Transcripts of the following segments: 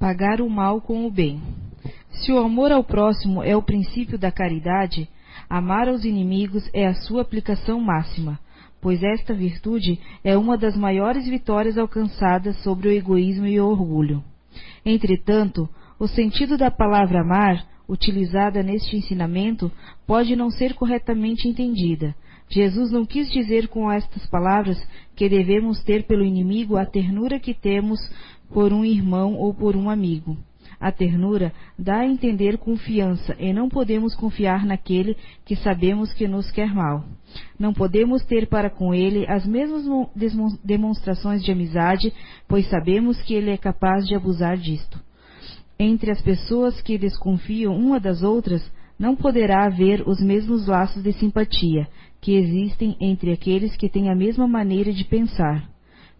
Pagar o mal com o bem. Se o amor ao próximo é o princípio da caridade, amar aos inimigos é a sua aplicação máxima, pois esta virtude é uma das maiores vitórias alcançadas sobre o egoísmo e o orgulho. Entretanto, o sentido da palavra amar, utilizada neste ensinamento, pode não ser corretamente entendida. Jesus não quis dizer com estas palavras que devemos ter pelo inimigo a ternura que temos por um irmão ou por um amigo. A ternura dá a entender confiança e não podemos confiar naquele que sabemos que nos quer mal. Não podemos ter para com ele as mesmas demonstrações de amizade, pois sabemos que ele é capaz de abusar disto. Entre as pessoas que desconfiam uma das outras, não poderá haver os mesmos laços de simpatia que existem entre aqueles que têm a mesma maneira de pensar.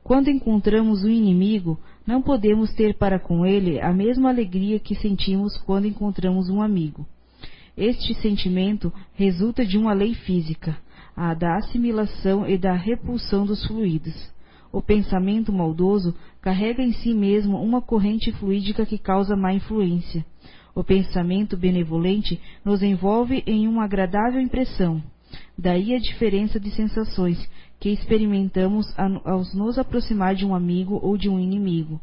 Quando encontramos um inimigo, não podemos ter para com ele a mesma alegria que sentimos quando encontramos um amigo. Este sentimento resulta de uma lei física, a da assimilação e da repulsão dos fluidos. O pensamento maldoso carrega em si mesmo uma corrente fluídica que causa má influência. O pensamento benevolente nos envolve em uma agradável impressão. Daí a diferença de sensações que experimentamos ao nos aproximar de um amigo ou de um inimigo.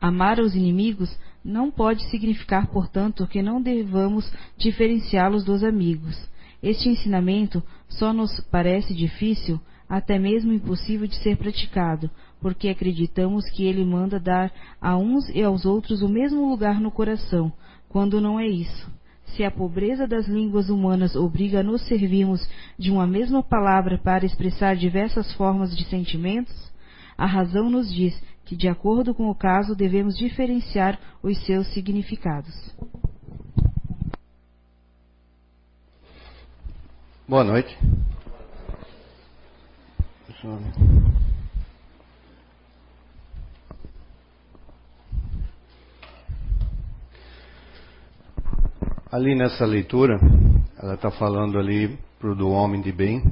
Amar os inimigos não pode significar, portanto, que não devamos diferenciá-los dos amigos. Este ensinamento só nos parece difícil, até mesmo impossível de ser praticado, porque acreditamos que ele manda dar a uns e aos outros o mesmo lugar no coração, quando não é isso. Se a pobreza das línguas humanas obriga a nos servirmos de uma mesma palavra para expressar diversas formas de sentimentos, a razão nos diz que, de acordo com o caso, devemos diferenciar os seus significados. Boa noite. Ali nessa leitura, ela está falando ali pro do homem de bem,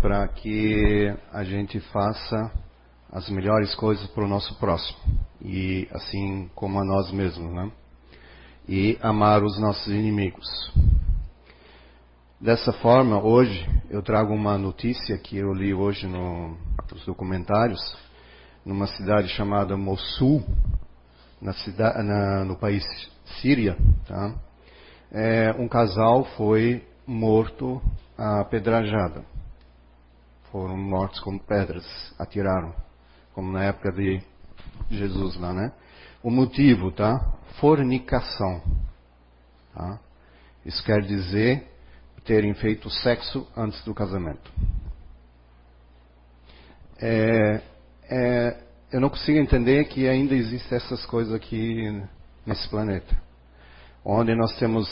para que a gente faça as melhores coisas para o nosso próximo e assim como a nós mesmos, né? E amar os nossos inimigos. Dessa forma, hoje eu trago uma notícia que eu li hoje no, nos documentários, numa cidade chamada Mossul, na cidade, na, no país Síria, tá? É, um casal foi morto a pedrajada. Foram mortos com pedras, atiraram, como na época de Jesus lá, né? O motivo, tá? Fornicação. Tá? Isso quer dizer terem feito sexo antes do casamento. É, é, eu não consigo entender que ainda existem essas coisas aqui nesse planeta onde nós temos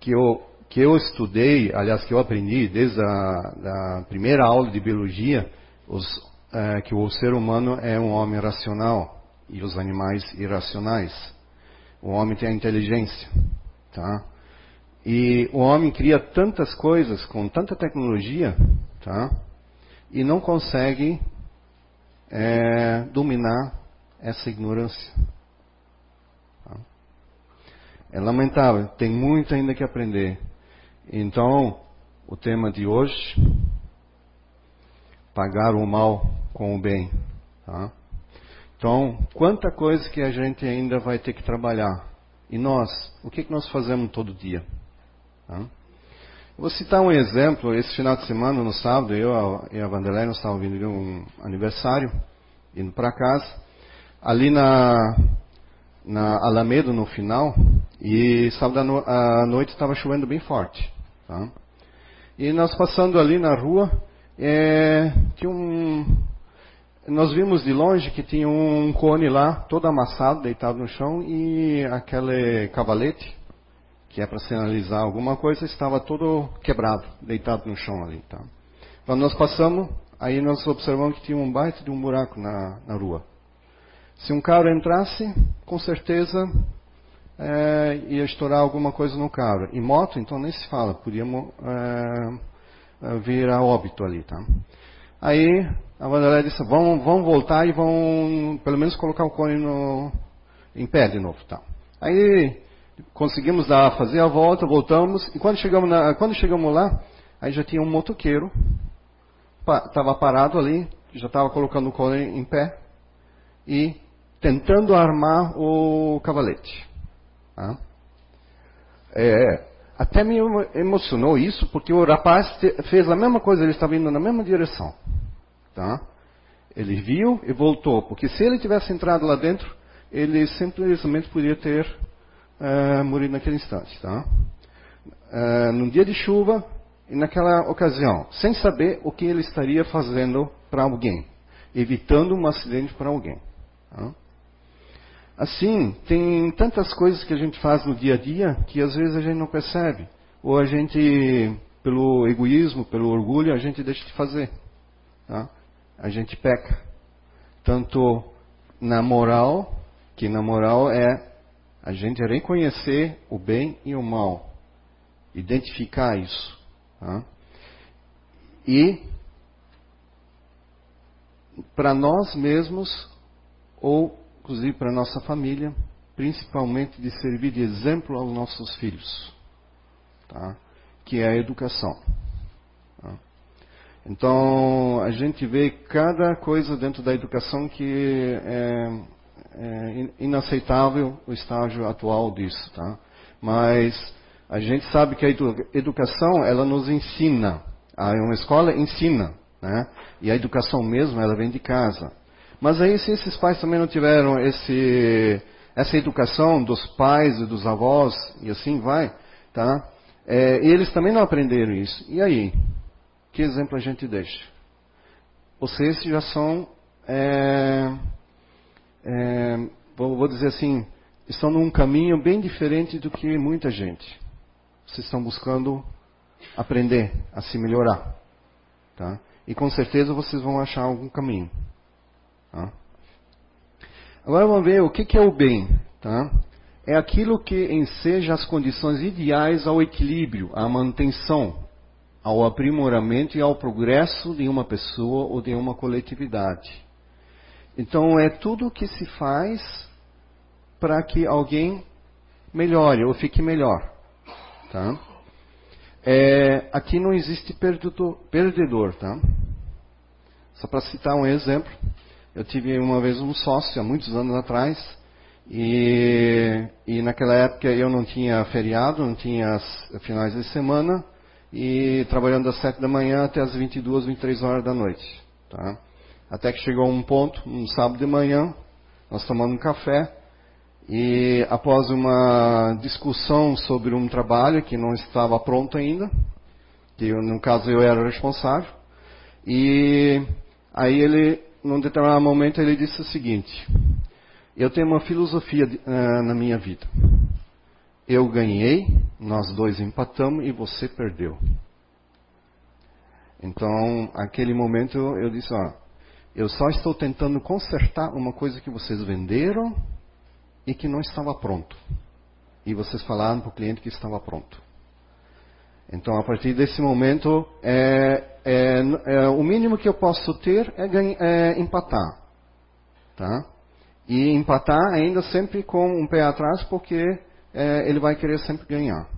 que eu, que eu estudei, aliás, que eu aprendi desde a primeira aula de biologia, os, é, que o ser humano é um homem racional e os animais irracionais. O homem tem a inteligência, tá? E o homem cria tantas coisas com tanta tecnologia, tá? E não consegue é, dominar essa ignorância. É lamentável, tem muito ainda que aprender. Então, o tema de hoje, pagar o mal com o bem. Tá? Então, quanta coisa que a gente ainda vai ter que trabalhar. E nós, o que, que nós fazemos todo dia? Tá? Vou citar um exemplo. Esse final de semana, no sábado, eu e a Vanderlei, nós estávamos vindo de um aniversário, indo para casa. Ali na, na Alameda, no final, e sábado à noite estava chovendo bem forte. Tá? E nós passando ali na rua, é, tinha um, nós vimos de longe que tinha um cone lá, todo amassado, deitado no chão, e aquele cavalete, que é para sinalizar alguma coisa, estava todo quebrado, deitado no chão ali. Tá? Quando nós passamos, aí nós observamos que tinha um baita de um buraco na, na rua. Se um carro entrasse, com certeza é, ia estourar alguma coisa no carro. E moto, então nem se fala, podíamos é, é, vir a óbito ali, tá? Aí a Vanderlei disse, vamos voltar e vão pelo menos colocar o cone no, em pé de novo, tá? Aí conseguimos dar, fazer a volta, voltamos, e quando chegamos, na, quando chegamos lá, aí já tinha um motoqueiro, estava pa, parado ali, já estava colocando o cone em pé, e tentando armar o cavalete. Tá? É, até me emocionou isso, porque o rapaz fez a mesma coisa, ele estava indo na mesma direção. Tá? Ele viu e voltou, porque se ele tivesse entrado lá dentro, ele simplesmente podia ter uh, morrido naquele instante. Tá? Uh, num dia de chuva, e naquela ocasião, sem saber o que ele estaria fazendo para alguém, evitando um acidente para alguém. Tá? Assim, tem tantas coisas que a gente faz no dia a dia que às vezes a gente não percebe. Ou a gente, pelo egoísmo, pelo orgulho, a gente deixa de fazer. Tá? A gente peca. Tanto na moral, que na moral é a gente reconhecer o bem e o mal. Identificar isso. Tá? E para nós mesmos ou inclusive para a nossa família, principalmente de servir de exemplo aos nossos filhos, tá? que é a educação. Tá? Então, a gente vê cada coisa dentro da educação que é, é inaceitável o estágio atual disso. Tá? Mas a gente sabe que a educação, ela nos ensina. Uma escola ensina, né? E a educação mesmo, ela vem de casa. Mas aí, se esses pais também não tiveram esse, essa educação dos pais e dos avós, e assim vai, tá? É, eles também não aprenderam isso. E aí? Que exemplo a gente deixa? Vocês já são, é, é, vou, vou dizer assim, estão num caminho bem diferente do que muita gente. Vocês estão buscando aprender a se melhorar. Tá? E com certeza vocês vão achar algum caminho. Tá? Agora vamos ver o que, é o bem. Tá? É aquilo que enseja as condições ideais ao equilíbrio, à manutenção, ao aprimoramento e ao progresso de uma pessoa ou de uma coletividade. Então é tudo o que se faz para que alguém melhore ou fique melhor. Tá? É, aqui não existe perdedor, perdedor tá? Só para citar um exemplo, eu tive uma vez um sócio, há muitos anos atrás, e, e naquela época eu não tinha feriado, não tinha finais de semana, e trabalhando das 7 da manhã até as 22, 23 horas da noite. Tá? Até que chegou um ponto, um sábado de manhã, nós tomamos um café, e após uma discussão sobre um trabalho que não estava pronto ainda, que eu, no caso eu era responsável, e aí ele num determinado momento, ele disse o seguinte: Eu tenho uma filosofia uh, na minha vida. Eu ganhei, nós dois empatamos e você perdeu. Então, aquele momento eu disse: Ó, eu só estou tentando consertar uma coisa que vocês venderam e que não estava pronto. E vocês falaram para o cliente que estava pronto. Então, a partir desse momento, é, é, é, o mínimo que eu posso ter é, ganha, é, empatar. Tá? E empatar ainda sempre com um pé atrás, porque é, ele vai querer sempre ganhar.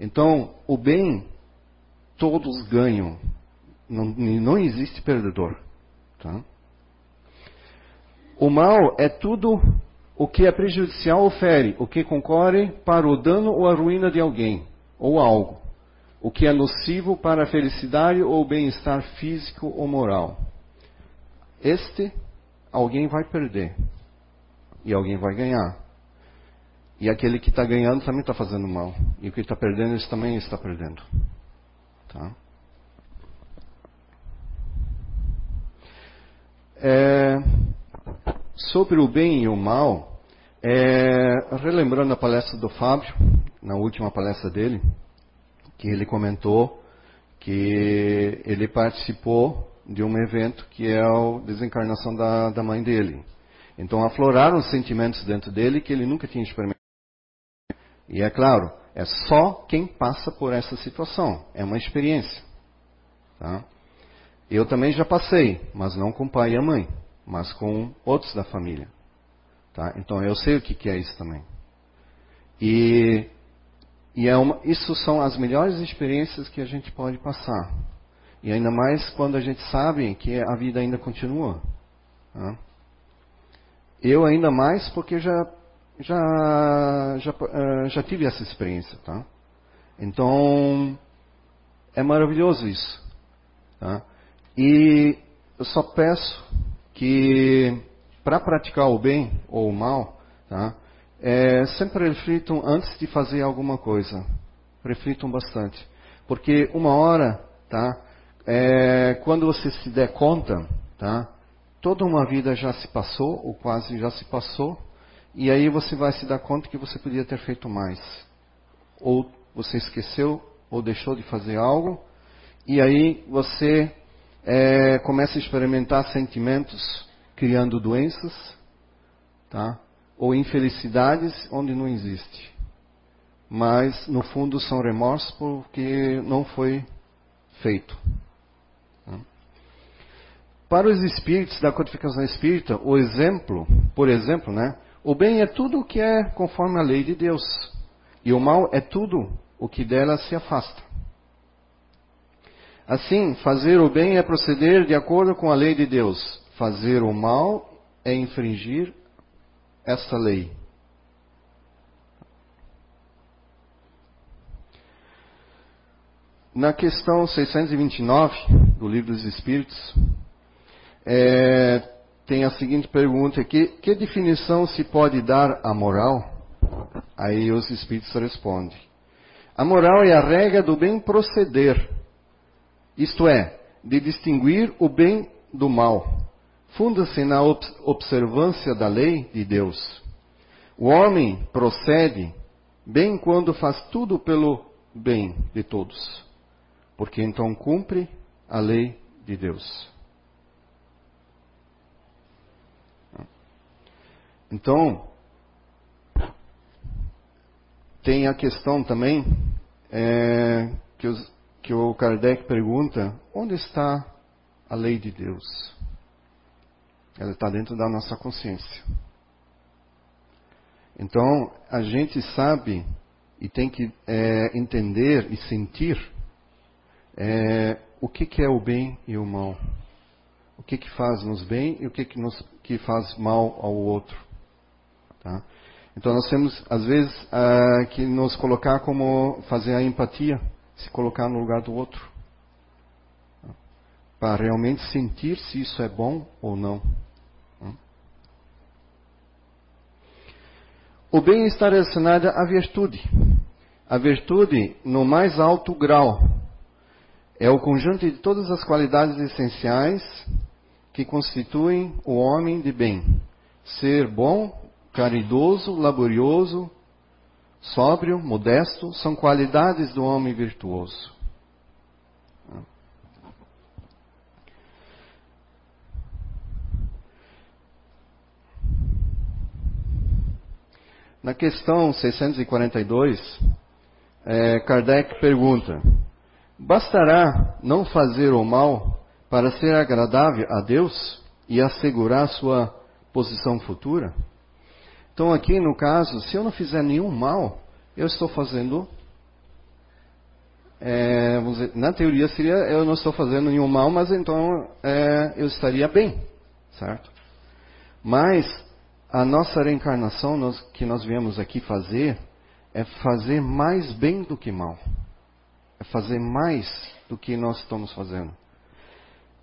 Então, o bem, todos ganham. Não, não existe perdedor. Tá? O mal é tudo o que é prejudicial ou fere, o que concorre para o dano ou a ruína de alguém ou algo o que é nocivo para a felicidade ou bem-estar físico ou moral. Este alguém vai perder e alguém vai ganhar. E aquele que está ganhando também está fazendo mal. E o que está perdendo, esse também está perdendo. Tá? É, sobre o bem e o mal, é, relembrando a palestra do Fábio, na última palestra dele, que ele comentou que ele participou de um evento que é a desencarnação da, da mãe dele. Então afloraram sentimentos dentro dele que ele nunca tinha experimentado. E é claro, é só quem passa por essa situação. É uma experiência. Tá? Eu também já passei, mas não com o pai e a mãe, mas com outros da família. Tá? Então eu sei o que, que é isso também. E, e é uma, isso são as melhores experiências que a gente pode passar. E ainda mais quando a gente sabe que a vida ainda continua. Tá? Eu ainda mais porque já já já, uh, já tive essa experiência, tá? Então é maravilhoso isso, tá? E eu só peço que para praticar o bem ou o mal, tá? É, sempre reflitam antes de fazer alguma coisa. Reflitam bastante, porque uma hora, tá? É, quando você se der conta, tá? Toda uma vida já se passou, ou quase já se passou, e aí você vai se dar conta que você podia ter feito mais. Ou você esqueceu, ou deixou de fazer algo, e aí você é, começa a experimentar sentimentos criando doenças, tá? Ou infelicidades onde não existe. Mas, no fundo, são remorsos porque não foi feito. Para os espíritos da codificação espírita, o exemplo, por exemplo, né, o bem é tudo o que é conforme a lei de Deus, e o mal é tudo o que dela se afasta. Assim, fazer o bem é proceder de acordo com a lei de Deus, fazer o mal é infringir essa lei. Na questão 629 do Livro dos Espíritos, é, tem a seguinte pergunta aqui: que definição se pode dar à moral? Aí os espíritos respondem: a moral é a regra do bem proceder, isto é, de distinguir o bem do mal. Funda-se na observância da lei de Deus. O homem procede bem quando faz tudo pelo bem de todos, porque então cumpre a lei de Deus. Então, tem a questão também é, que, os, que o Kardec pergunta: onde está a lei de Deus? Ela está dentro da nossa consciência. Então, a gente sabe e tem que é, entender e sentir é, o que, que, é o bem e o mal. O que, que faz nos bem e o que, que, nos, que faz mal ao outro. Tá? Então nós temos, às vezes, que nos colocar como fazer a empatia, se colocar no lugar do outro. Tá? Para realmente sentir se isso é bom ou não. O bem está relacionado à virtude. A virtude, no mais alto grau, é o conjunto de todas as qualidades essenciais que constituem o homem de bem. Ser bom caridoso, laborioso, sóbrio, modesto, são qualidades do homem virtuoso. Na questão 642, é, Kardec pergunta: Bastará não fazer o mal para ser agradável a Deus e assegurar sua posição futura? Então, aqui no caso, se eu não fizer nenhum mal, eu estou fazendo. É, dizer, na teoria seria eu não estou fazendo nenhum mal, mas então é, eu estaria bem, certo? Mas a nossa reencarnação nós, que nós viemos aqui fazer é fazer mais bem do que mal. É fazer mais do que nós estamos fazendo.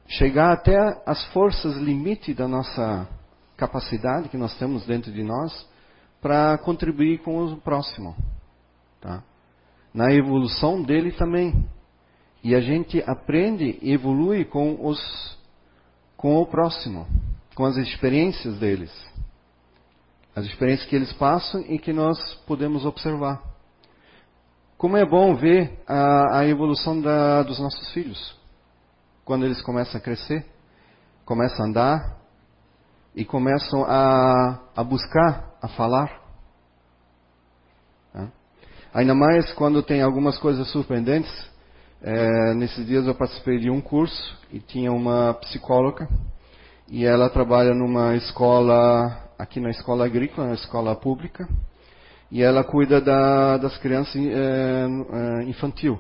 Chegar até as forças limite da nossa capacidade que nós temos dentro de nós para contribuir com o próximo. Tá? Na evolução dele também. E a gente aprende e evolui com, os, com o próximo, com as experiências deles. As experiências que eles passam e que nós podemos observar. Como é bom ver a, a evolução da, dos nossos filhos. Quando eles começam a crescer, começam a andar, e começam a, a buscar, a falar. Ainda mais quando tem algumas coisas surpreendentes. É, nesses dias eu participei de um curso e tinha uma psicóloga e ela trabalha numa escola aqui na escola agrícola, na escola pública, e ela cuida da, das crianças é, infantil.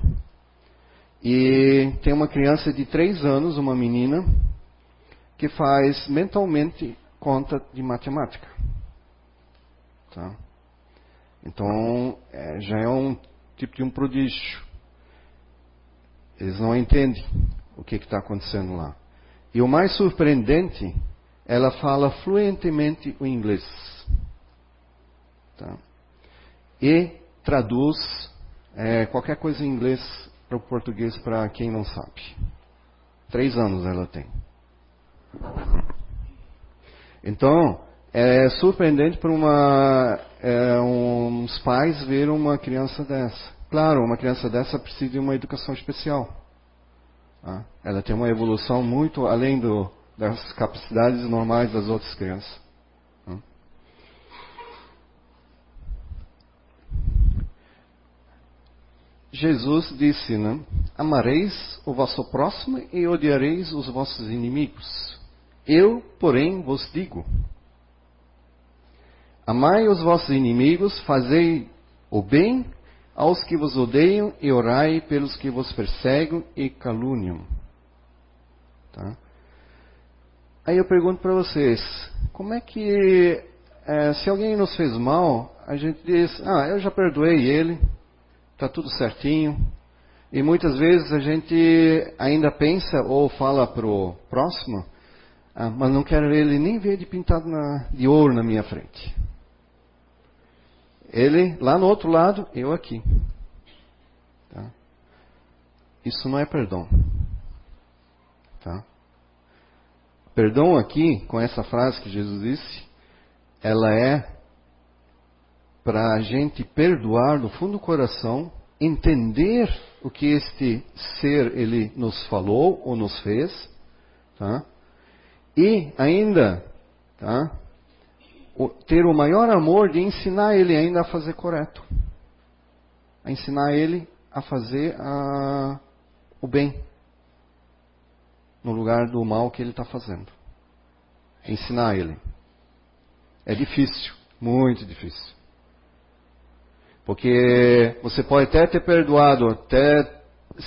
E tem uma criança de três anos, uma menina, que faz mentalmente conta de matemática. Tá? Então, é, já é um tipo de um prodígio. Eles não entendem o que está acontecendo lá. E o mais surpreendente, ela fala fluentemente o inglês. Tá? E traduz é, qualquer coisa em inglês para o português para quem não sabe. Três anos ela tem. Então, é surpreendente para uma, é, uns pais ver uma criança dessa. Claro, uma criança dessa precisa de uma educação especial. Tá? Ela tem uma evolução muito além do, das capacidades normais das outras crianças. Jesus disse, né? Amareis o vosso próximo e odiareis os vossos inimigos. Eu, porém, vos digo: Amai os vossos inimigos, fazei o bem aos que vos odeiam e orai pelos que vos perseguem e caluniam. Tá? Aí eu pergunto para vocês, como é que é, se alguém nos fez mal, a gente diz, ah, eu já perdoei ele, está tudo certinho. E muitas vezes a gente ainda pensa ou fala pro próximo, ah, mas não quero ele nem ver de pintado na, de ouro na minha frente. Ele lá no outro lado, eu aqui. Tá? Isso não é perdão. Tá? Perdão aqui, com essa frase que Jesus disse, ela é para a gente perdoar do fundo do coração, entender o que este ser ele nos falou ou nos fez, tá? E ainda, tá? O, ter o maior amor de ensinar ele ainda a fazer correto. A ensinar ele a fazer a, o bem. No lugar do mal que ele está fazendo. Ensinar ele. É difícil. Muito difícil. Porque você pode até ter perdoado, até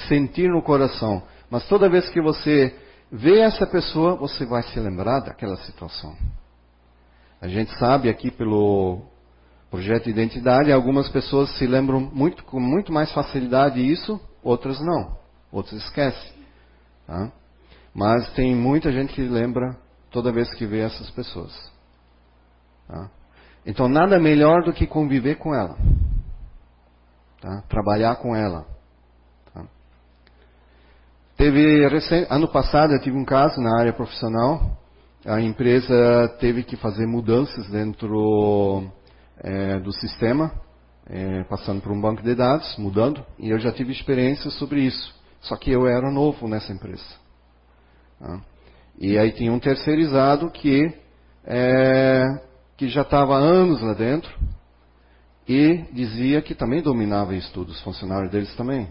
sentir no coração. Mas toda vez que você vê essa pessoa, você vai se lembrar daquela situação. A gente sabe aqui pelo projeto de identidade, algumas pessoas se lembram muito, com muito mais facilidade disso, outras não. Outras esquecem. Tá? Mas tem muita gente que lembra toda vez que vê essas pessoas. Tá? Então nada melhor do que conviver com ela. Tá? Trabalhar com ela. Teve ano passado eu tive um caso na área profissional. A empresa teve que fazer mudanças dentro é, do sistema, é, passando por um banco de dados, mudando. E eu já tive experiência sobre isso. Só que eu era novo nessa empresa. Tá? E aí tinha um terceirizado que é, que já estava há anos lá dentro e dizia que também dominava isso tudo, os funcionários deles também.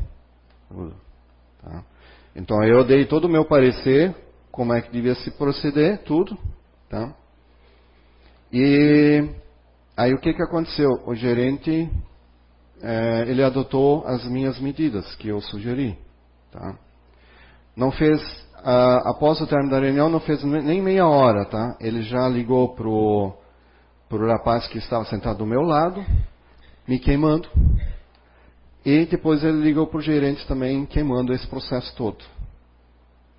Tá? Então eu dei todo o meu parecer, como é que devia se proceder, tudo. Tá? E aí o que, que aconteceu? O gerente, é, ele adotou as minhas medidas que eu sugeri. Tá? Não fez, uh, após o término da reunião, não fez nem meia hora. Tá? Ele já ligou pro, pro rapaz que estava sentado do meu lado, me queimando. E depois ele ligou para o gerente também queimando esse processo todo,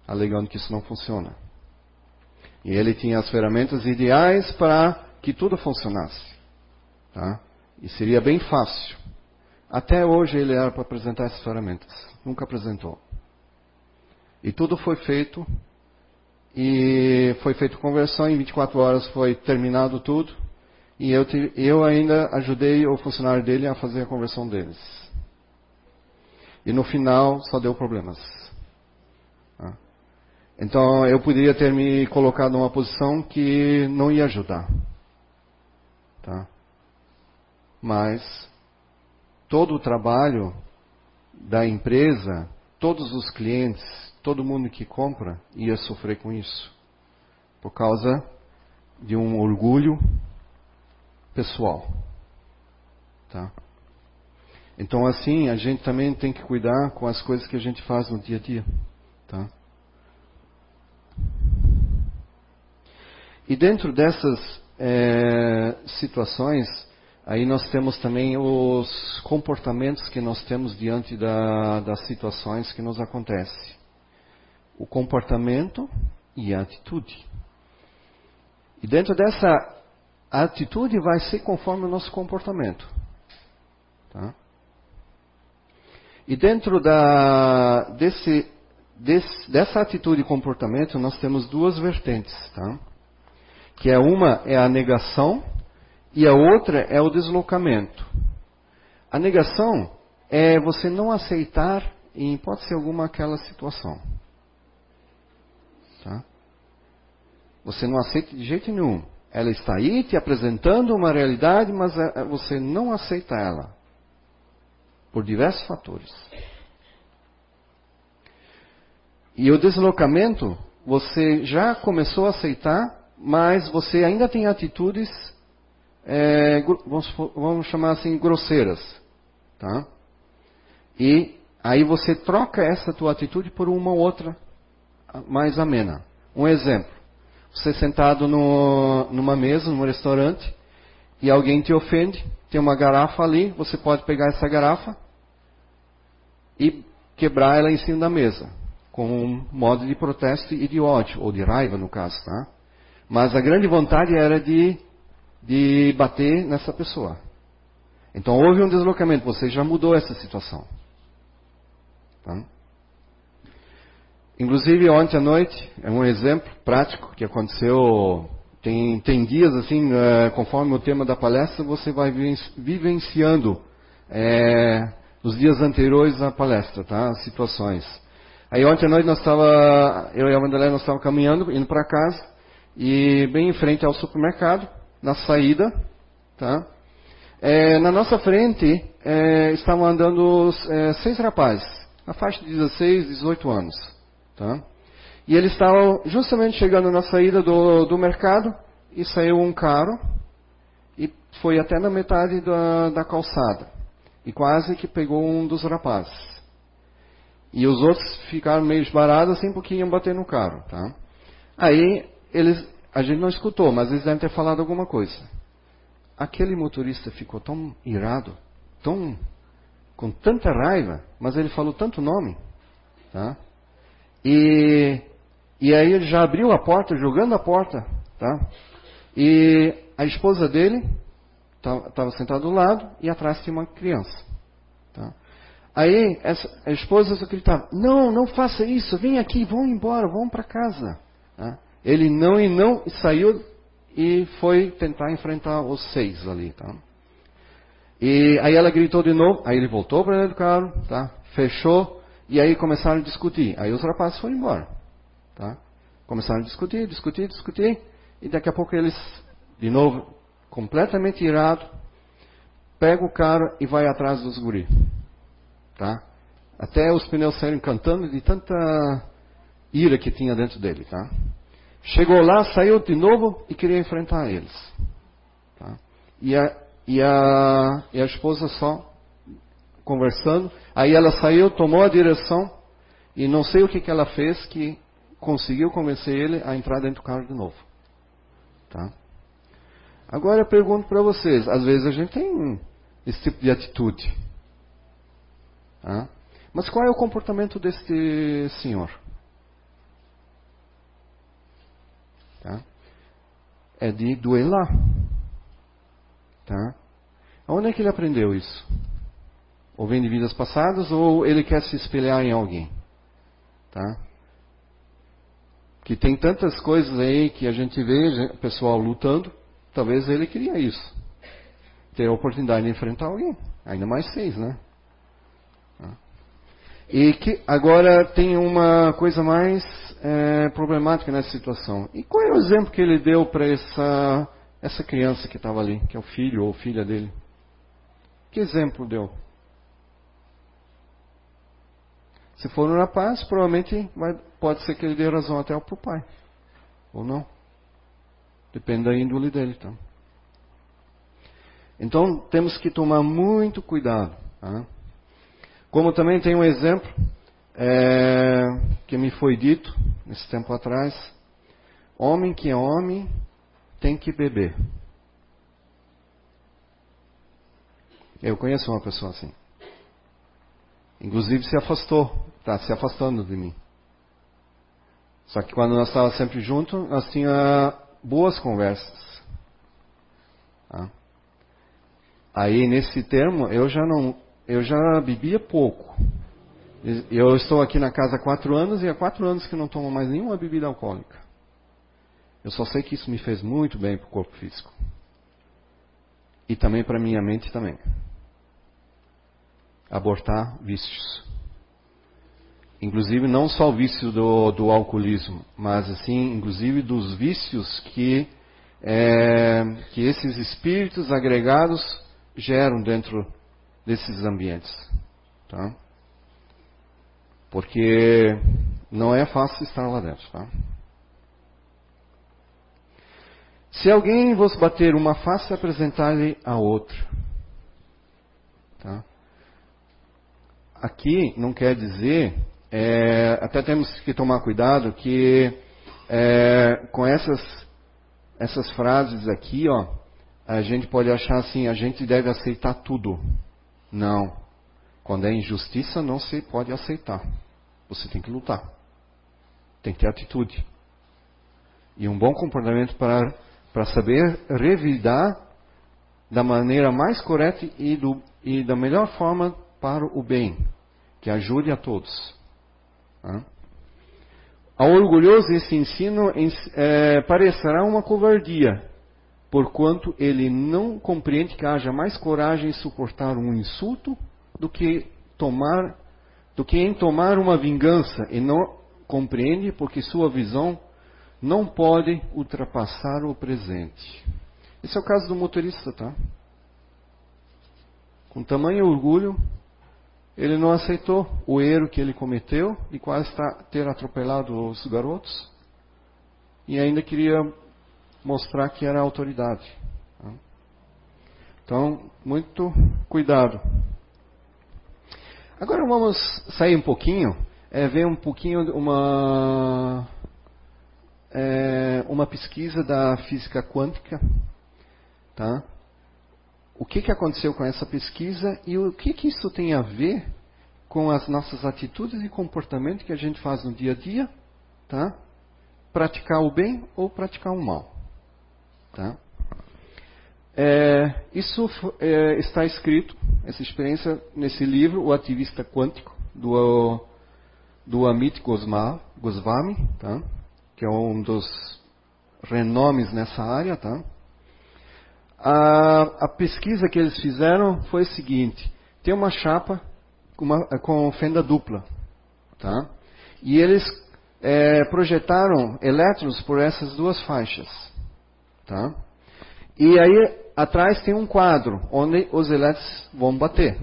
alegando que isso não funciona. E ele tinha as ferramentas ideais para que tudo funcionasse. Tá? E seria bem fácil. Até hoje ele era para apresentar essas ferramentas. Nunca apresentou. E tudo foi feito. E foi feito conversão. Em 24 horas foi terminado tudo. E eu, eu ainda ajudei o funcionário dele a fazer a conversão deles. E no final só deu problemas. Tá? Então eu poderia ter me colocado numa posição que não ia ajudar. Tá? Mas todo o trabalho da empresa, todos os clientes, todo mundo que compra ia sofrer com isso. Por causa de um orgulho pessoal. Tá? Então assim, a gente também tem que cuidar com as coisas que a gente faz no dia a dia. Tá? E dentro dessas é, situações, aí nós temos também os comportamentos que nós temos diante da, das situações que nos acontecem. O comportamento e a atitude. E dentro dessa atitude vai ser conforme o nosso comportamento. Tá? E dentro da, desse, desse, dessa atitude e comportamento, nós temos duas vertentes. Tá? Que é uma é a negação e a outra é o deslocamento. A negação é você não aceitar, em hipótese alguma, aquela situação. Tá? Você não aceita de jeito nenhum. Ela está aí te apresentando uma realidade, mas é, é, você não aceita ela. Por diversos fatores. E o deslocamento, você já começou a aceitar, mas você ainda tem atitudes, é, vamos, vamos chamar assim, grosseiras. Tá? E aí você troca essa tua atitude por uma outra mais amena. Um exemplo. Você sentado no, numa mesa, num restaurante, e alguém te ofende, tem uma garrafa ali, você pode pegar essa garrafa e quebrar ela em cima da mesa, com um modo de protesto e de ódio, ou de raiva no caso, tá? Mas a grande vontade era de, de bater nessa pessoa. Então houve um deslocamento, você já mudou essa situação. Tá? Inclusive ontem à noite, é um exemplo prático que aconteceu. Tem, tem dias assim, é, conforme o tema da palestra, você vai vivenciando é, os dias anteriores à palestra, tá? Situações. Aí ontem à noite nós estava, eu e a Wanderlei nós estávamos caminhando, indo para casa, e bem em frente ao supermercado, na saída, tá? É, na nossa frente é, estavam andando seis rapazes, na faixa de 16, 18 anos. Tá? E eles estavam justamente chegando na saída do, do mercado e saiu um carro e foi até na metade da, da calçada. E quase que pegou um dos rapazes. E os outros ficaram meio esbarados assim porque iam bater no carro. Tá? Aí eles, a gente não escutou, mas eles devem ter falado alguma coisa. Aquele motorista ficou tão irado, tão com tanta raiva, mas ele falou tanto nome, tá? E, e aí ele já abriu a porta, jogando a porta, tá? E a esposa dele estava sentada do lado e atrás tinha uma criança. Tá? Aí essa, a esposa só gritava: Não, não faça isso, vem aqui, vão embora, vão para casa. Tá? Ele não e não saiu e foi tentar enfrentar os seis ali. Tá? E aí ela gritou de novo, aí ele voltou para dentro do carro, tá? fechou e aí começaram a discutir. Aí os rapazes foram embora. Tá? Começaram a discutir, discutir, discutir. E daqui a pouco eles, de novo, completamente irado, pega o cara e vai atrás dos guri. Tá? Até os pneus saíram cantando de tanta ira que tinha dentro dele. Tá? Chegou lá, saiu de novo e queria enfrentar eles. Tá? E, a, e, a, e a esposa só conversando. Aí ela saiu, tomou a direção e não sei o que, que ela fez que conseguiu convencer ele a entrar dentro do carro de novo. Tá? Agora eu pergunto para vocês, às vezes a gente tem esse tipo de atitude. Tá? Mas qual é o comportamento deste senhor? Tá? É de duelar. Tá? Onde é que ele aprendeu isso? Ou vem de vidas passadas, ou ele quer se espelhar em alguém. Tá? Que tem tantas coisas aí que a gente vê o pessoal lutando, talvez ele queria isso. Ter a oportunidade de enfrentar alguém. Ainda mais seis, né? Tá? E que agora tem uma coisa mais é, problemática nessa situação. E qual é o exemplo que ele deu para essa, essa criança que estava ali, que é o filho ou filha dele? Que exemplo deu? Se for na paz, provavelmente vai, pode ser que ele dê razão até para o pai. Ou não. Depende da índole dele. Então. Então temos que tomar muito cuidado. Tá? Como também tem um exemplo é, que me foi dito nesse tempo atrás: homem que é homem tem que beber. Eu conheço uma pessoa assim. Inclusive se afastou, está se afastando de mim. Só que quando nós estávamos sempre juntos, nós tínhamos boas conversas. Tá? Aí nesse termo eu já não, eu já bebia pouco. Eu estou aqui na casa há quatro anos e há quatro anos que não tomo mais nenhuma bebida alcoólica. Eu só sei que isso me fez muito bem para o corpo físico. E também para minha mente também. Abortar vícios. Inclusive não só o vício do, do alcoolismo, mas assim, inclusive dos vícios que, é, que esses espíritos agregados geram dentro desses ambientes. Tá? Porque não é fácil estar lá dentro. Tá? Se alguém vos bater uma face, apresentar-lhe a outra. Tá? Aqui não quer dizer, é, até temos que tomar cuidado que é, com essas, essas frases aqui, ó, a gente pode achar assim, a gente deve aceitar tudo. Não. Quando é injustiça, não se pode aceitar. Você tem que lutar. Tem que ter atitude. E um bom comportamento para para saber revidar da maneira mais correta e, do, e, da melhor forma para o bem, que ajude a todos. Ao orgulhoso esse ensino é, parecerá uma covardia, porquanto ele não compreende que haja mais coragem em suportar um insulto do que tomar do que em tomar uma vingança e não compreende porque sua visão não pode ultrapassar o presente. Esse é o caso do motorista, tá? Com tamanho orgulho, ele não aceitou o erro que ele cometeu e quase está, ter atropelado os garotos. E ainda queria mostrar que era autoridade. Tá? Então, muito cuidado. Agora vamos sair um pouquinho, é, ver um pouquinho uma é, uma pesquisa da física quântica, tá? O que, que aconteceu com essa pesquisa e o que, que isso tem a ver com as nossas atitudes e comportamento que a gente faz no dia a dia, tá? Praticar o bem ou praticar o mal, tá? É, isso é, está escrito, essa experiência, nesse livro, O Ativista Quântico, do, do Amit Goswami, tá? que é um dos renomes nessa área, tá? A, a pesquisa que eles fizeram foi o seguinte: tem uma chapa com, uma, com fenda dupla, tá? E eles é, projetaram elétrons por essas duas faixas, tá? E aí atrás tem um quadro onde os elétrons vão bater,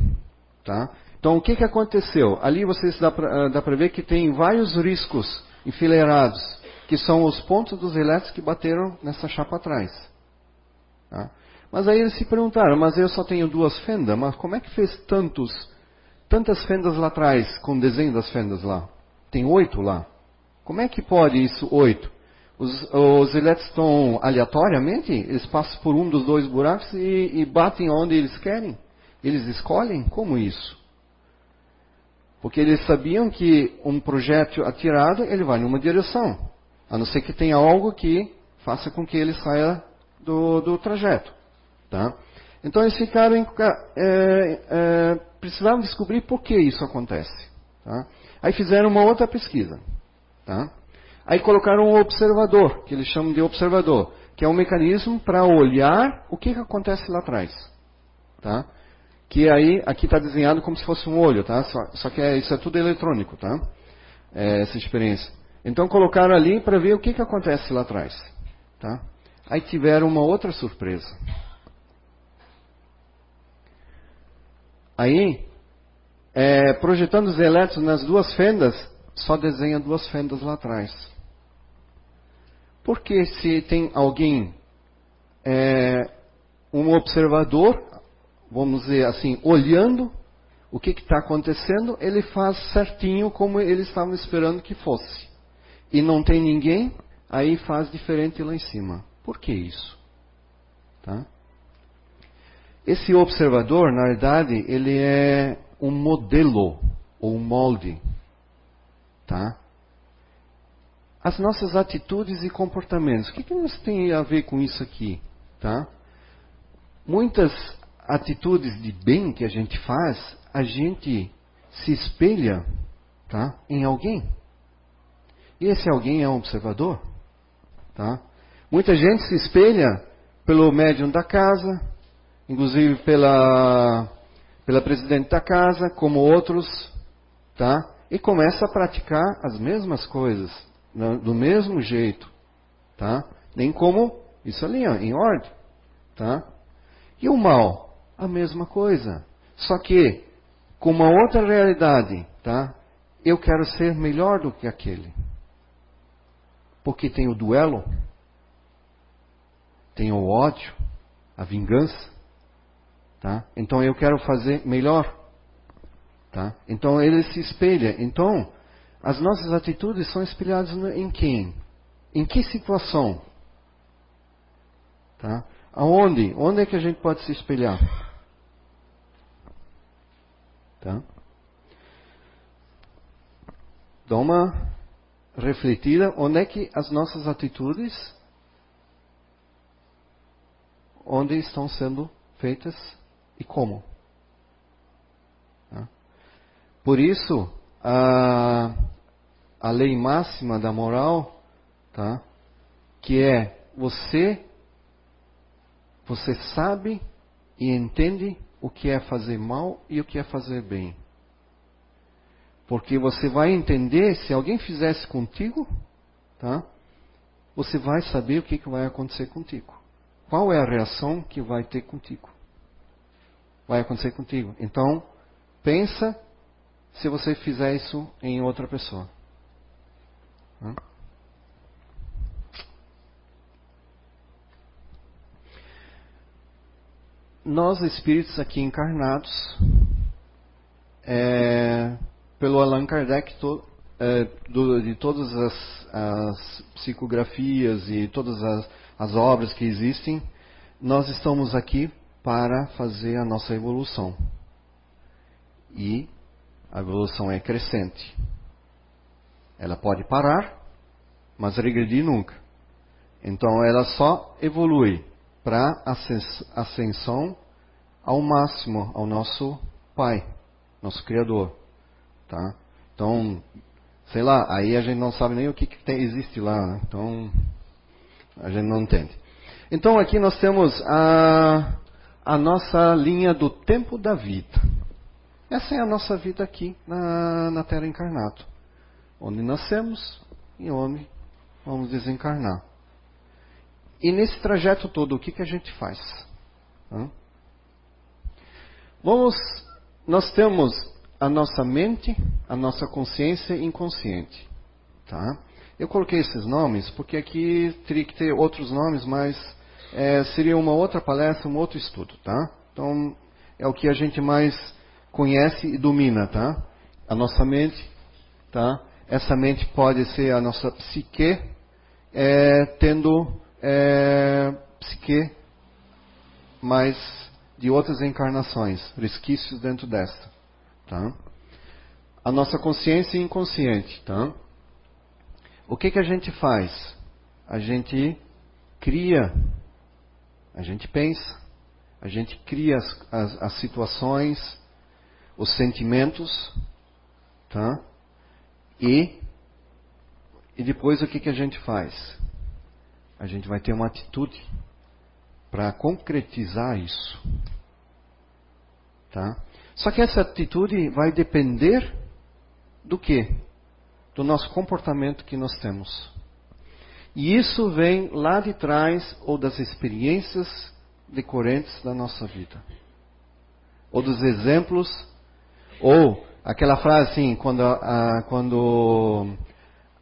tá? Então o que que aconteceu? Ali vocês dá para ver que tem vários riscos enfileirados que são os pontos dos elétrons que bateram nessa chapa atrás. Tá? Mas aí eles se perguntaram, mas eu só tenho duas fendas, mas como é que fez tantos, tantas fendas lá atrás, com o desenho das fendas lá? Tem oito lá. Como é que pode isso, oito? Os, os elétrons estão aleatoriamente, eles passam por um dos dois buracos e, e batem onde eles querem? Eles escolhem? Como isso? Porque eles sabiam que um projétil atirado, ele vai numa direção. A não ser que tenha algo que faça com que ele saia do, do trajeto. Tá? Então eles ficaram. Em, é, é, precisavam descobrir por que isso acontece. Tá? Aí fizeram uma outra pesquisa. Tá? Aí colocaram um observador, que eles chamam de observador, que é um mecanismo para olhar o que, que acontece lá atrás. Tá? Que aí, aqui está desenhado como se fosse um olho, tá? Só, só que é, isso é tudo eletrônico, tá? É, essa experiência. Então colocaram ali para ver o que, que acontece lá atrás. Tá? Aí tiveram uma outra surpresa. Aí, é, projetando os elétrons nas duas fendas, só desenha duas fendas lá atrás. Porque se tem alguém, é, um observador, vamos dizer assim, olhando o que está acontecendo, ele faz certinho como eles estavam esperando que fosse. E não tem ninguém, aí faz diferente lá em cima. Por que isso? Tá? Esse observador, na verdade, ele é um modelo ou um molde, tá? As nossas atitudes e comportamentos. O que, que nós tem a ver com isso aqui, tá? Muitas atitudes de bem que a gente faz, a gente se espelha, tá? Em alguém. E esse alguém é um observador, tá? Muita gente se espelha pelo médium da casa, inclusive pela, pela presidente da casa, como outros, tá? E começa a praticar as mesmas coisas, do mesmo jeito, tá? Nem como isso ali, ó, em ordem, tá? E o mal, a mesma coisa, só que com uma outra realidade, tá? Eu quero ser melhor do que aquele, porque tem o duelo tem o ódio, a vingança, tá? Então eu quero fazer melhor, tá? Então ele se espelha. Então as nossas atitudes são espelhadas em quem? Em que situação? Tá? Aonde? Onde é que a gente pode se espelhar? Tá? Dá uma refletida onde é que as nossas atitudes onde estão sendo feitas e como. Por isso, a, a lei máxima da moral, tá? que é você, você sabe e entende o que é fazer mal e o que é fazer bem. Porque você vai entender, se alguém fizesse contigo, tá? Você vai saber o que, que vai acontecer contigo. Qual é a reação que vai ter contigo? Vai acontecer contigo. Então, pensa se você fizer isso em outra pessoa. Nós, espíritos aqui encarnados, é, pelo Allan Kardec, to, é, do, de todas as, as, psicografias e todas as, as obras que existem, nós estamos aqui para fazer a nossa evolução. E a evolução é crescente. Ela pode parar, mas regredir nunca. Então ela só evolui para ascensão ao máximo ao nosso Pai, nosso Criador, tá? Então, sei lá, aí a gente não sabe nem o que, que tem, existe lá, né? então a gente não entende. Então aqui nós temos a, a nossa linha do tempo da vida. Essa é a nossa vida aqui na, na Terra encarnado. Onde nascemos e onde vamos desencarnar. E nesse trajeto todo, o que, que a gente faz? Hã? Vamos, nós temos a nossa mente, a nossa consciência inconsciente. Tá? Eu coloquei esses nomes porque aqui teria que ter outros nomes, mas é, seria uma outra palestra, um outro estudo, tá? Então é o que a gente mais conhece e domina, tá? A nossa mente, tá? Essa mente pode ser a nossa psique, é, tendo é, psique mais de outras encarnações, resquícios dentro desta, tá? A nossa consciência inconsciente, tá? O que, que a gente faz? A gente cria, a gente pensa, a gente cria as, as, as situações, os sentimentos, tá? E, e depois o que, que a gente faz? A gente vai ter uma atitude para concretizar isso. Tá? Só que essa atitude vai depender do que? do nosso comportamento que nós temos. E isso vem lá de trás ou das experiências decorrentes da nossa vida. Ou dos exemplos, ou aquela frase assim, quando, a, quando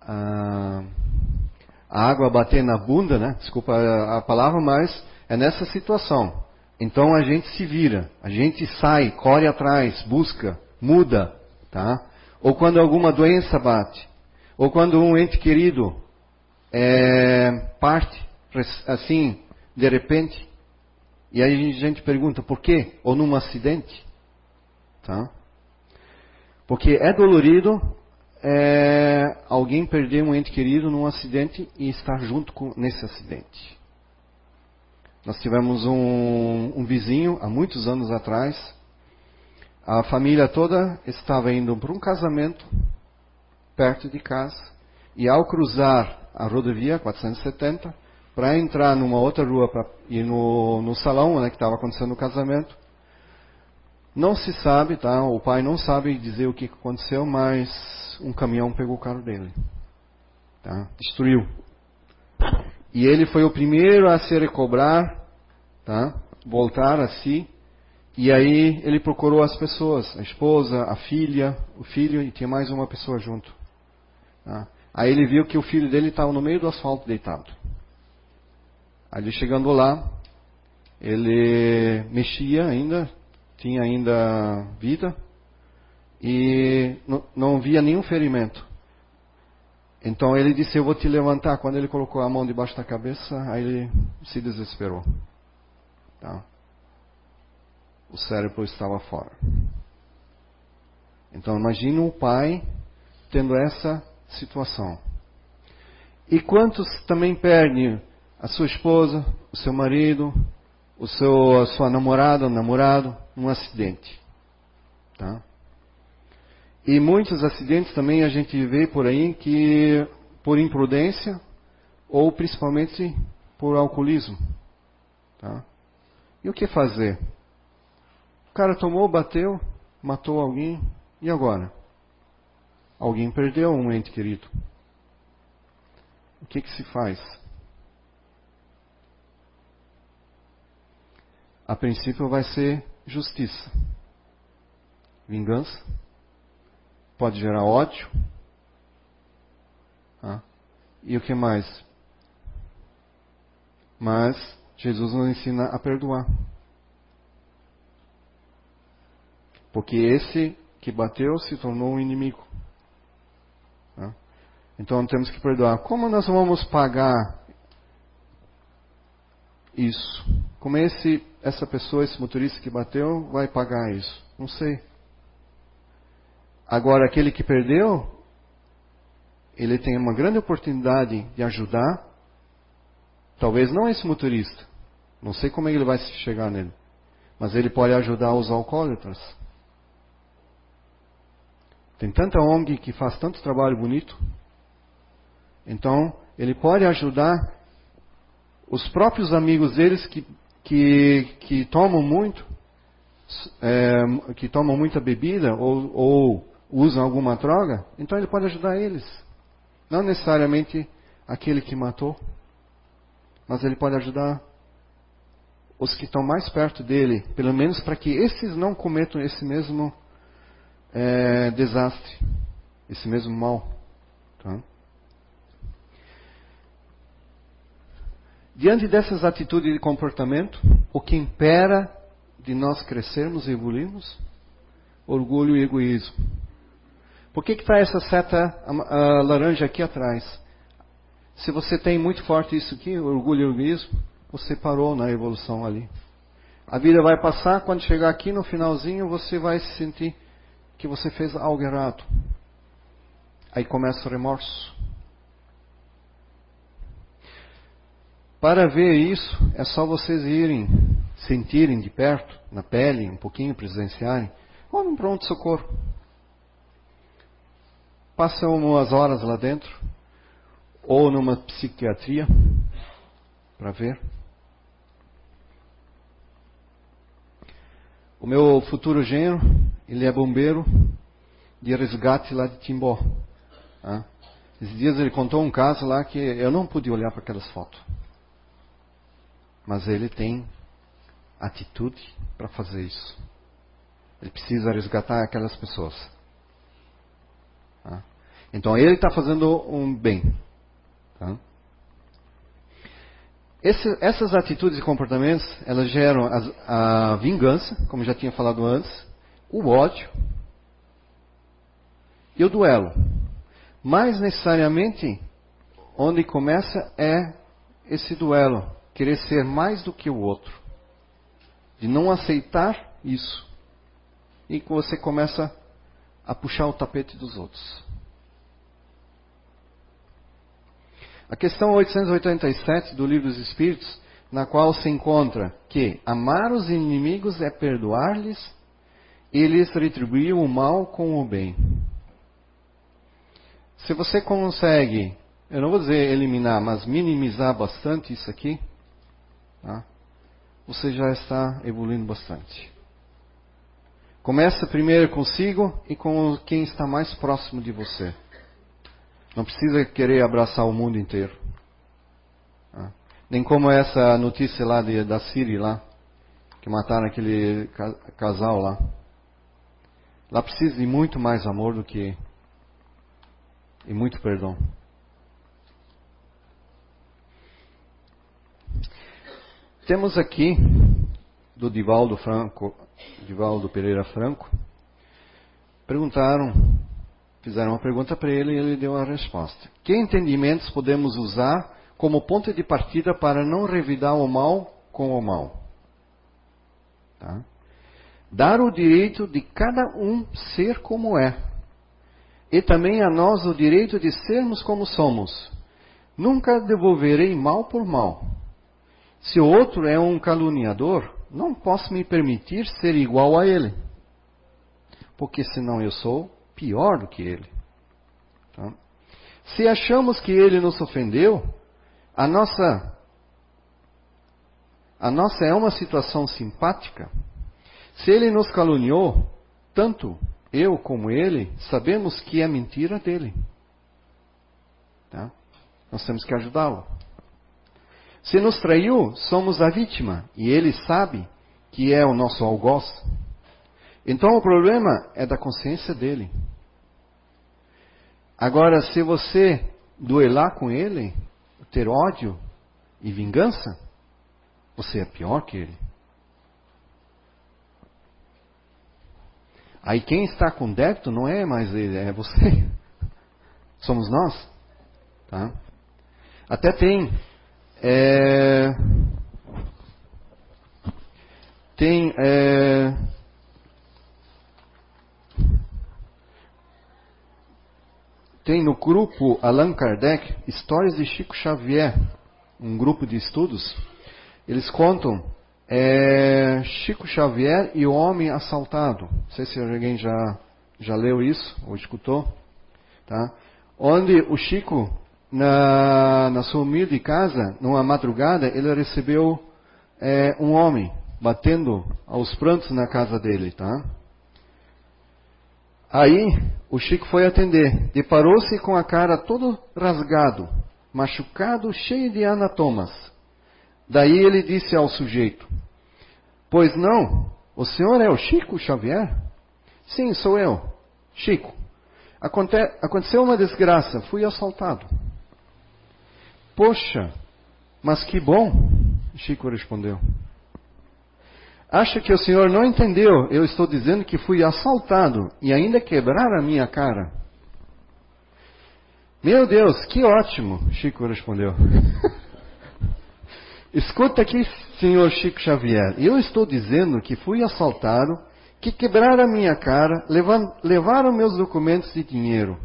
a, água bater na bunda, né? desculpa a, a palavra, mas é nessa situação. Então a gente se vira, a gente sai, corre atrás, busca, muda, tá? Ou quando alguma doença bate, ou quando um ente querido é, parte, assim, de repente, e aí a gente pergunta por quê? Ou num acidente, tá? Porque é dolorido é, alguém perder um ente querido num acidente e estar junto com, nesse acidente. Nós tivemos um, um vizinho há muitos anos atrás. A família toda estava indo para um casamento perto de casa e ao cruzar a rodovia 470 para entrar numa outra rua para ir no, no salão onde estava acontecendo o casamento, não se sabe, tá? O pai não sabe dizer o que aconteceu, mas um caminhão pegou o carro dele, tá? Destruiu. E ele foi o primeiro a se recobrar, tá? Voltar a si. E aí ele procurou as pessoas, a esposa, a filha, o filho e tinha mais uma pessoa junto. Tá? Aí ele viu que o filho dele estava no meio do asfalto deitado. Aí chegando lá, ele mexia ainda, tinha ainda vida e não via nenhum ferimento. Então ele disse: Eu vou te levantar. Quando ele colocou a mão debaixo da cabeça, aí ele se desesperou. Tá? O cérebro estava fora. Então imagina o pai tendo essa situação. E quantos também perdem a sua esposa, o seu marido, o seu, a sua namorada ou namorado num acidente. Tá? E muitos acidentes também a gente vê por aí que por imprudência ou principalmente por alcoolismo. Tá? E o que fazer? O cara tomou, bateu, matou alguém, e agora? Alguém perdeu um ente querido. O que, que se faz? a princípio vai ser justiça. Vingança. Pode gerar ódio. Ah. E o que mais? Mas Jesus nos ensina a perdoar. Porque esse que bateu se tornou um inimigo. Então temos que perdoar. Como nós vamos pagar isso? Como esse essa pessoa, esse motorista que bateu, vai pagar isso? Não sei. Agora, aquele que perdeu, ele tem uma grande oportunidade de ajudar. Talvez não esse motorista. Não sei como ele vai chegar nele. Mas ele pode ajudar os alcoólatras. Tem tanta ONG que faz tanto trabalho bonito. Então, ele pode ajudar os próprios amigos deles que que, que tomam muito, é, que tomam muita bebida ou, ou usam alguma droga, então ele pode ajudar eles. Não necessariamente aquele que matou, mas ele pode ajudar os que estão mais perto dele, pelo menos para que esses não cometam esse mesmo é, desastre, esse mesmo mal. Tá? Diante dessas atitudes de comportamento, o que impera de nós crescermos e evoluirmos? Orgulho e egoísmo. Por que está essa seta laranja aqui atrás? Se você tem muito forte isso aqui, orgulho e egoísmo, você parou na evolução ali. A vida vai passar, quando chegar aqui no finalzinho, você vai se sentir que você fez algo errado. Aí começa o remorso. Para ver isso, é só vocês irem, sentirem de perto, na pele, um pouquinho, presenciarem, ou num pronto-socorro. Passam umas horas lá dentro, ou numa psiquiatria, para ver. O meu futuro genro, ele é bombeiro de resgate lá de Timbó. Tá? Esses dias ele contou um caso lá que eu não pude olhar para aquelas fotos mas ele tem atitude para fazer isso. Ele precisa resgatar aquelas pessoas. Tá? Então ele está fazendo um bem. Tá? essas atitudes e comportamentos, elas geram a, a vingança, como já tinha falado antes, o ódio e o duelo. Mas necessariamente, onde começa é esse duelo, querer ser mais do que o outro, de não aceitar isso, e que você começa a puxar o tapete dos outros. A questão 887 do Livro dos Espíritos, na qual se encontra que amar os inimigos é perdoar-lhes e lhes retribuir o mal com o bem. Se você consegue, eu não vou dizer eliminar, mas minimizar bastante isso aqui, tá? você já está evoluindo bastante. Começa primeiro consigo e com quem está mais próximo de você. Não precisa querer abraçar o mundo inteiro. Ah. Nem como essa notícia lá de, da Síria lá, que mataram aquele casal lá. Lá precisa de muito mais amor do que e muito perdão. Temos aqui do Divaldo Franco, Divaldo Pereira Franco, perguntaram Fizeram uma pergunta para ele e ele deu a resposta. Que entendimentos podemos usar como ponto de partida para não revidar o mal com o mal? Tá? Dar o direito de cada um ser como é. E também a nós o direito de sermos como somos. Nunca devolverei mal por mal. Se o outro é um caluniador, não posso me permitir ser igual a ele. Porque senão eu sou pior do que ele. Tá? Se achamos que ele nos ofendeu, a nossa a nossa é uma situação simpática. Se ele nos caluniou, tanto eu como ele sabemos que é mentira dele. Tá? Nós temos que ajudá-lo. Se nos traiu, somos a vítima e ele sabe que é o nosso algoz. Então o problema é da consciência dele. Agora, se você duelar com ele, ter ódio e vingança, você é pior que ele. Aí quem está com débito não é mais ele, é você. Somos nós. Tá? Até tem. É, tem. É, Tem no grupo Allan Kardec Histórias de Chico Xavier, um grupo de estudos. Eles contam é, Chico Xavier e o Homem Assaltado. Não sei se alguém já, já leu isso ou escutou. Tá? Onde o Chico, na, na sua humilde casa, numa madrugada, ele recebeu é, um homem batendo aos prantos na casa dele. Tá? Aí o Chico foi atender. Deparou-se com a cara todo rasgado, machucado, cheio de anatomas. Daí ele disse ao sujeito: Pois não, o senhor é o Chico Xavier? Sim, sou eu, Chico. Aconte aconteceu uma desgraça, fui assaltado. Poxa, mas que bom, Chico respondeu. Acha que o senhor não entendeu? Eu estou dizendo que fui assaltado e ainda quebraram a minha cara. Meu Deus, que ótimo, Chico respondeu. Escuta aqui, senhor Chico Xavier. Eu estou dizendo que fui assaltado, que quebraram a minha cara, levaram, levaram meus documentos de dinheiro.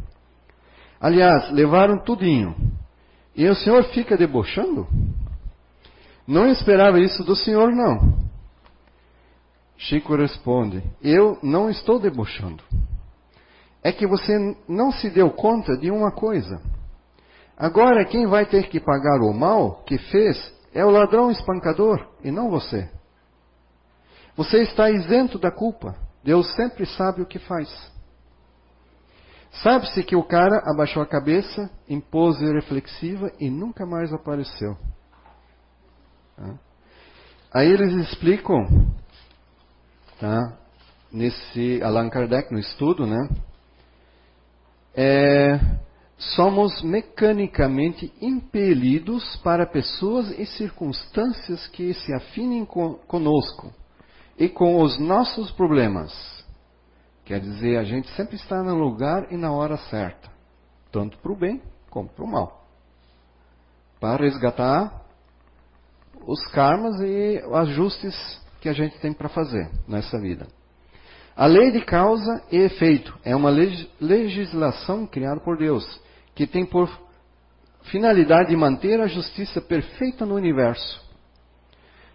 Aliás, levaram tudinho. E o senhor fica debochando? Não esperava isso do senhor, não. Chico responde: Eu não estou debochando. É que você não se deu conta de uma coisa. Agora quem vai ter que pagar o mal que fez é o ladrão espancador e não você. Você está isento da culpa. Deus sempre sabe o que faz. Sabe-se que o cara abaixou a cabeça, em pose reflexiva e nunca mais apareceu. Aí eles explicam tá? nesse Allan Kardec, no estudo, né? É, somos mecanicamente impelidos para pessoas e circunstâncias que se afinem conosco e com os nossos problemas. Quer dizer, a gente sempre está no lugar e na hora certa, tanto para o bem como para o mal, para resgatar os karmas e ajustes que a gente tem para fazer nessa vida. A lei de causa e efeito é uma legislação criada por Deus que tem por finalidade manter a justiça perfeita no universo.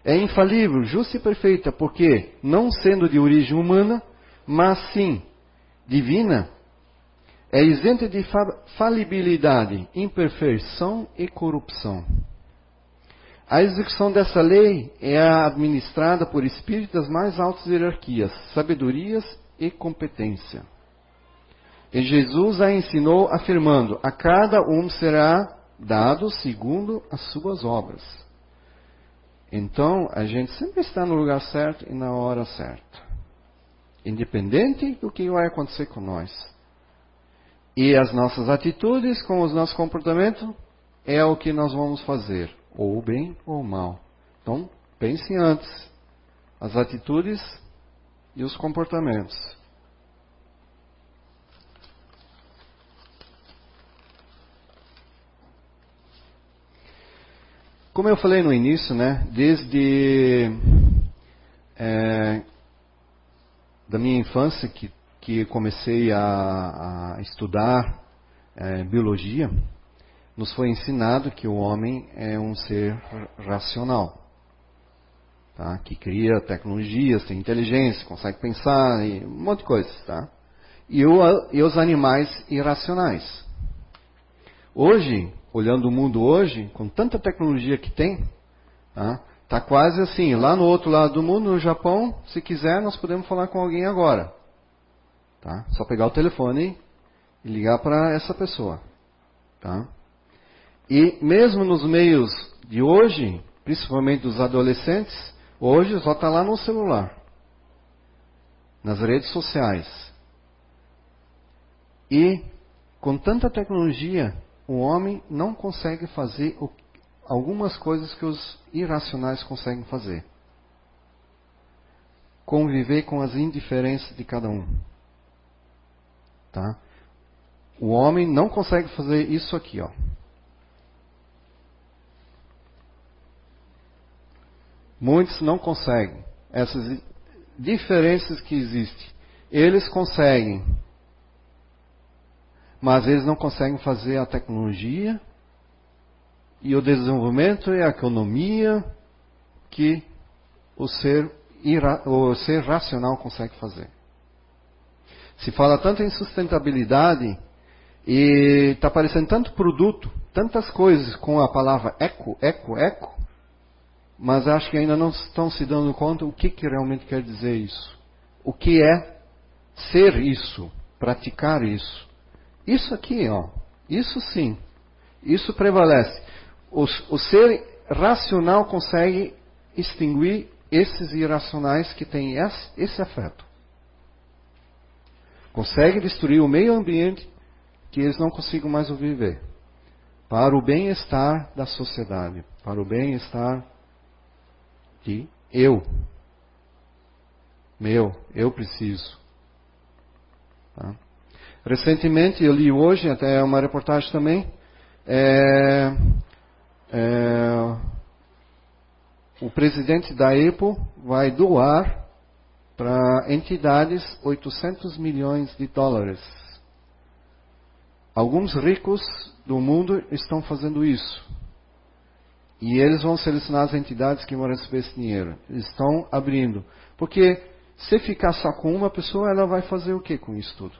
É infalível, justa e perfeita, porque, não sendo de origem humana, mas sim divina, é isenta de falibilidade, imperfeição e corrupção. A execução dessa lei é administrada por espíritos das mais altas hierarquias, sabedorias e competência. E Jesus a ensinou afirmando: A cada um será dado segundo as suas obras. Então, a gente sempre está no lugar certo e na hora certa. Independente do que vai acontecer com nós. E as nossas atitudes, com os nossos comportamentos, é o que nós vamos fazer, ou bem ou mal. Então, pense antes as atitudes e os comportamentos. Como eu falei no início, né, desde é, da minha infância que, que comecei a, a estudar é, biologia, nos foi ensinado que o homem é um ser racional, tá? que cria tecnologias, tem inteligência, consegue pensar e um monte de coisas, tá? E, o, e os animais irracionais. Hoje, olhando o mundo hoje, com tanta tecnologia que tem, tá? Tá quase assim, lá no outro lado do mundo, no Japão, se quiser, nós podemos falar com alguém agora. Tá? Só pegar o telefone e ligar para essa pessoa. Tá? E mesmo nos meios de hoje, principalmente dos adolescentes, hoje só está lá no celular, nas redes sociais. E com tanta tecnologia, o homem não consegue fazer o, algumas coisas que os irracionais conseguem fazer. Conviver com as indiferenças de cada um. Tá? O homem não consegue fazer isso aqui, ó. Muitos não conseguem. Essas diferenças que existem. Eles conseguem mas eles não conseguem fazer a tecnologia e o desenvolvimento e a economia que o ser, o ser racional consegue fazer. Se fala tanto em sustentabilidade e está aparecendo tanto produto, tantas coisas com a palavra eco, eco, eco, mas acho que ainda não estão se dando conta o que, que realmente quer dizer isso. O que é ser isso, praticar isso. Isso aqui, ó, isso sim, isso prevalece. O, o ser racional consegue extinguir esses irracionais que têm esse, afeto. Consegue destruir o meio ambiente que eles não consigam mais viver. Para o bem-estar da sociedade, para o bem-estar de eu. Meu, eu preciso. Tá? Recentemente, eu li hoje, até uma reportagem também, é, é, o presidente da EPO vai doar para entidades 800 milhões de dólares. Alguns ricos do mundo estão fazendo isso. E eles vão selecionar as entidades que vão receber esse dinheiro. Eles estão abrindo. Porque se ficar só com uma pessoa, ela vai fazer o que com isso tudo?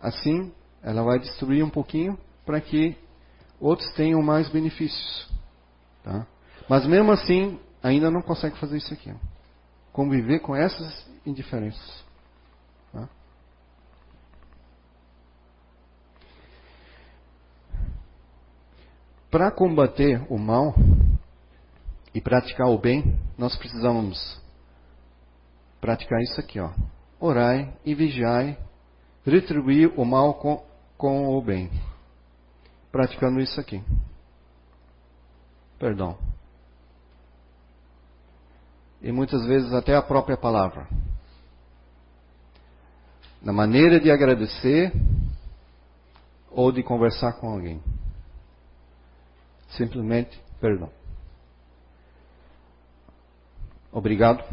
Assim, ela vai destruir um pouquinho para que outros tenham mais benefícios. Tá? Mas mesmo assim, ainda não consegue fazer isso aqui. Conviver com essas indiferenças. Tá? Para combater o mal e praticar o bem, nós precisamos praticar isso aqui, ó. Orai e vigiai retribuir o mal com com o bem. Praticando isso aqui. Perdão. E muitas vezes até a própria palavra. Na maneira de agradecer ou de conversar com alguém. Simplesmente perdão. Obrigado.